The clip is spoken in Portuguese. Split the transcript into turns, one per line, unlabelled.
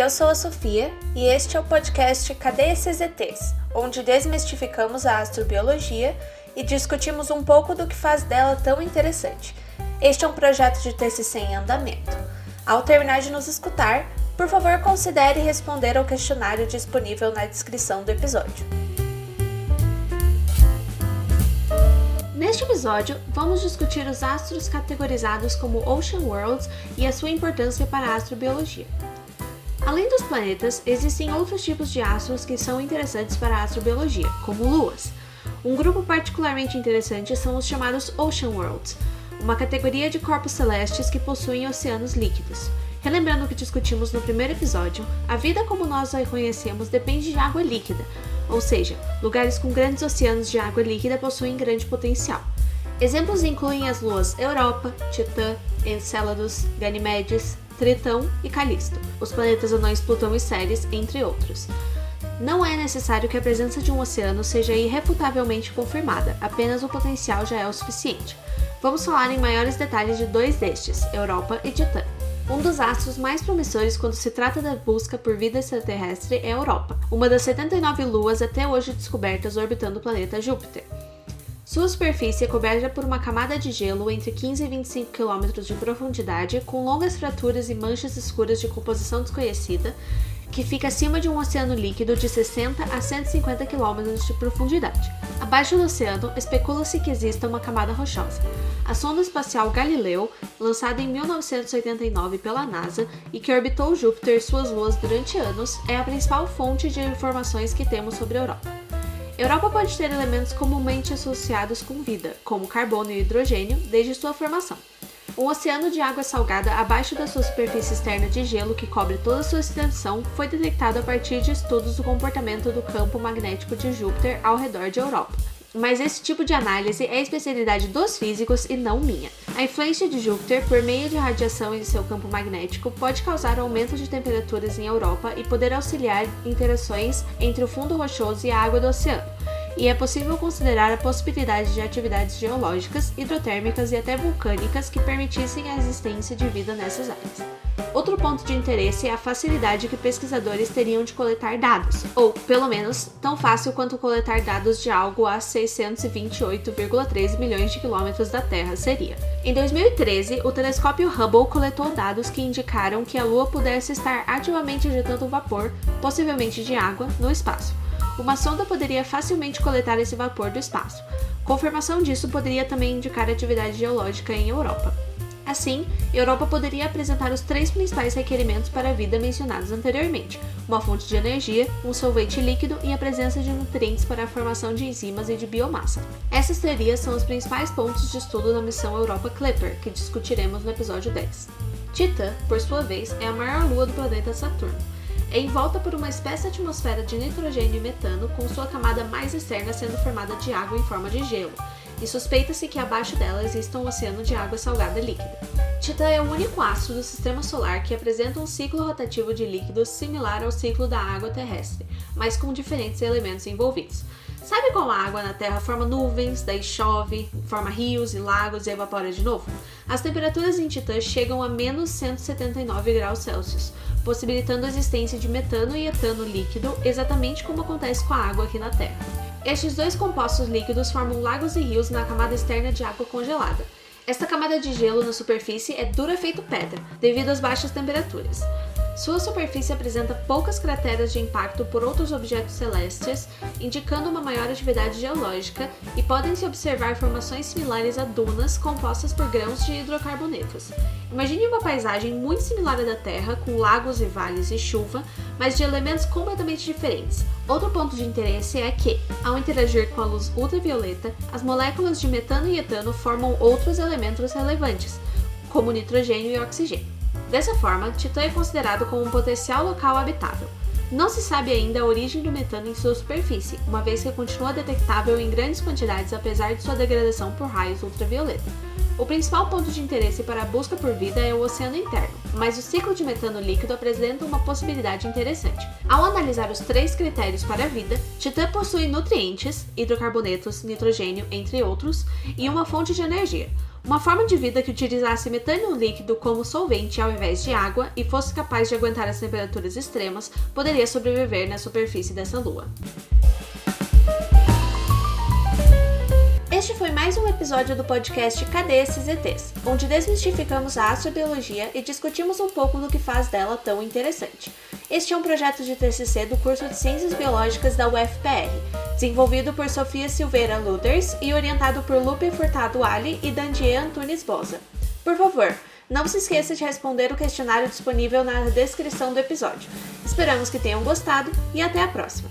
Eu sou a Sofia e este é o podcast Cadê esses ETs? Onde desmistificamos a astrobiologia e discutimos um pouco do que faz dela tão interessante. Este é um projeto de TCC em andamento. Ao terminar de nos escutar, por favor considere responder ao questionário disponível na descrição do episódio. Neste episódio, vamos discutir os astros categorizados como Ocean Worlds e a sua importância para a astrobiologia. Além dos planetas, existem outros tipos de astros que são interessantes para a astrobiologia, como luas. Um grupo particularmente interessante são os chamados Ocean Worlds, uma categoria de corpos celestes que possuem oceanos líquidos. Relembrando o que discutimos no primeiro episódio, a vida como nós a conhecemos depende de água líquida, ou seja, lugares com grandes oceanos de água líquida possuem grande potencial. Exemplos incluem as luas Europa, Titã, Enceladus, Ganymedes, Tritão e Calisto, os planetas anões Plutão e Ceres, entre outros. Não é necessário que a presença de um oceano seja irrefutavelmente confirmada, apenas o potencial já é o suficiente. Vamos falar em maiores detalhes de dois destes, Europa e Titã. Um dos astros mais promissores quando se trata da busca por vida extraterrestre é a Europa, uma das 79 luas até hoje descobertas orbitando o planeta Júpiter. Sua superfície é coberta por uma camada de gelo entre 15 e 25 km de profundidade, com longas fraturas e manchas escuras de composição desconhecida, que fica acima de um oceano líquido de 60 a 150 km de profundidade. Abaixo do oceano, especula-se que exista uma camada rochosa. A sonda espacial Galileu, lançada em 1989 pela NASA e que orbitou Júpiter e suas luas durante anos, é a principal fonte de informações que temos sobre a Europa. Europa pode ter elementos comumente associados com vida, como carbono e hidrogênio, desde sua formação. Um oceano de água salgada abaixo da sua superfície externa de gelo que cobre toda sua extensão foi detectado a partir de estudos do comportamento do campo magnético de Júpiter ao redor de Europa. Mas esse tipo de análise é especialidade dos físicos e não minha. A influência de Júpiter por meio de radiação em seu campo magnético pode causar aumento de temperaturas em Europa e poder auxiliar interações entre o fundo rochoso e a água do oceano e é possível considerar a possibilidade de atividades geológicas, hidrotérmicas e até vulcânicas que permitissem a existência de vida nessas áreas. Outro ponto de interesse é a facilidade que pesquisadores teriam de coletar dados, ou, pelo menos, tão fácil quanto coletar dados de algo a 628,3 milhões de quilômetros da Terra seria. Em 2013, o telescópio Hubble coletou dados que indicaram que a Lua pudesse estar ativamente injetando vapor, possivelmente de água, no espaço uma sonda poderia facilmente coletar esse vapor do espaço. Confirmação disso poderia também indicar atividade geológica em Europa. Assim, Europa poderia apresentar os três principais requerimentos para a vida mencionados anteriormente: uma fonte de energia, um solvente líquido e a presença de nutrientes para a formação de enzimas e de biomassa. Essas teorias são os principais pontos de estudo da missão Europa Clipper, que discutiremos no episódio 10. Titã, por sua vez, é a maior lua do planeta Saturno é envolta por uma espessa atmosfera de nitrogênio e metano, com sua camada mais externa sendo formada de água em forma de gelo, e suspeita-se que abaixo dela exista um oceano de água salgada líquida. Titã é o único astro do sistema solar que apresenta um ciclo rotativo de líquidos similar ao ciclo da água terrestre, mas com diferentes elementos envolvidos. Sabe como a água na Terra forma nuvens, daí chove, forma rios e lagos e evapora de novo? As temperaturas em Titã chegam a menos 179 graus Celsius, possibilitando a existência de metano e etano líquido, exatamente como acontece com a água aqui na Terra. Estes dois compostos líquidos formam lagos e rios na camada externa de água congelada. Esta camada de gelo na superfície é dura feito pedra, devido às baixas temperaturas. Sua superfície apresenta poucas crateras de impacto por outros objetos celestes, indicando uma maior atividade geológica, e podem-se observar formações similares a dunas compostas por grãos de hidrocarbonetos. Imagine uma paisagem muito similar à da Terra, com lagos e vales e chuva, mas de elementos completamente diferentes. Outro ponto de interesse é que, ao interagir com a luz ultravioleta, as moléculas de metano e etano formam outros elementos relevantes, como nitrogênio e oxigênio. Dessa forma, Titã é considerado como um potencial local habitável. Não se sabe ainda a origem do metano em sua superfície, uma vez que continua detectável em grandes quantidades apesar de sua degradação por raios ultravioleta. O principal ponto de interesse para a busca por vida é o oceano interno, mas o ciclo de metano líquido apresenta uma possibilidade interessante. Ao analisar os três critérios para a vida, Titã possui nutrientes, hidrocarbonetos, nitrogênio, entre outros, e uma fonte de energia. Uma forma de vida que utilizasse metano líquido como solvente ao invés de água e fosse capaz de aguentar as temperaturas extremas poderia sobreviver na superfície dessa lua. Este foi mais um episódio do podcast Cadê esses ETs? Onde desmistificamos a astrobiologia e discutimos um pouco do que faz dela tão interessante. Este é um projeto de TCC do curso de Ciências Biológicas da UFPR, desenvolvido por Sofia Silveira Luders e orientado por Lupe Furtado Ali e Dandier Antunes Bosa. Por favor, não se esqueça de responder o questionário disponível na descrição do episódio. Esperamos que tenham gostado e até a próxima!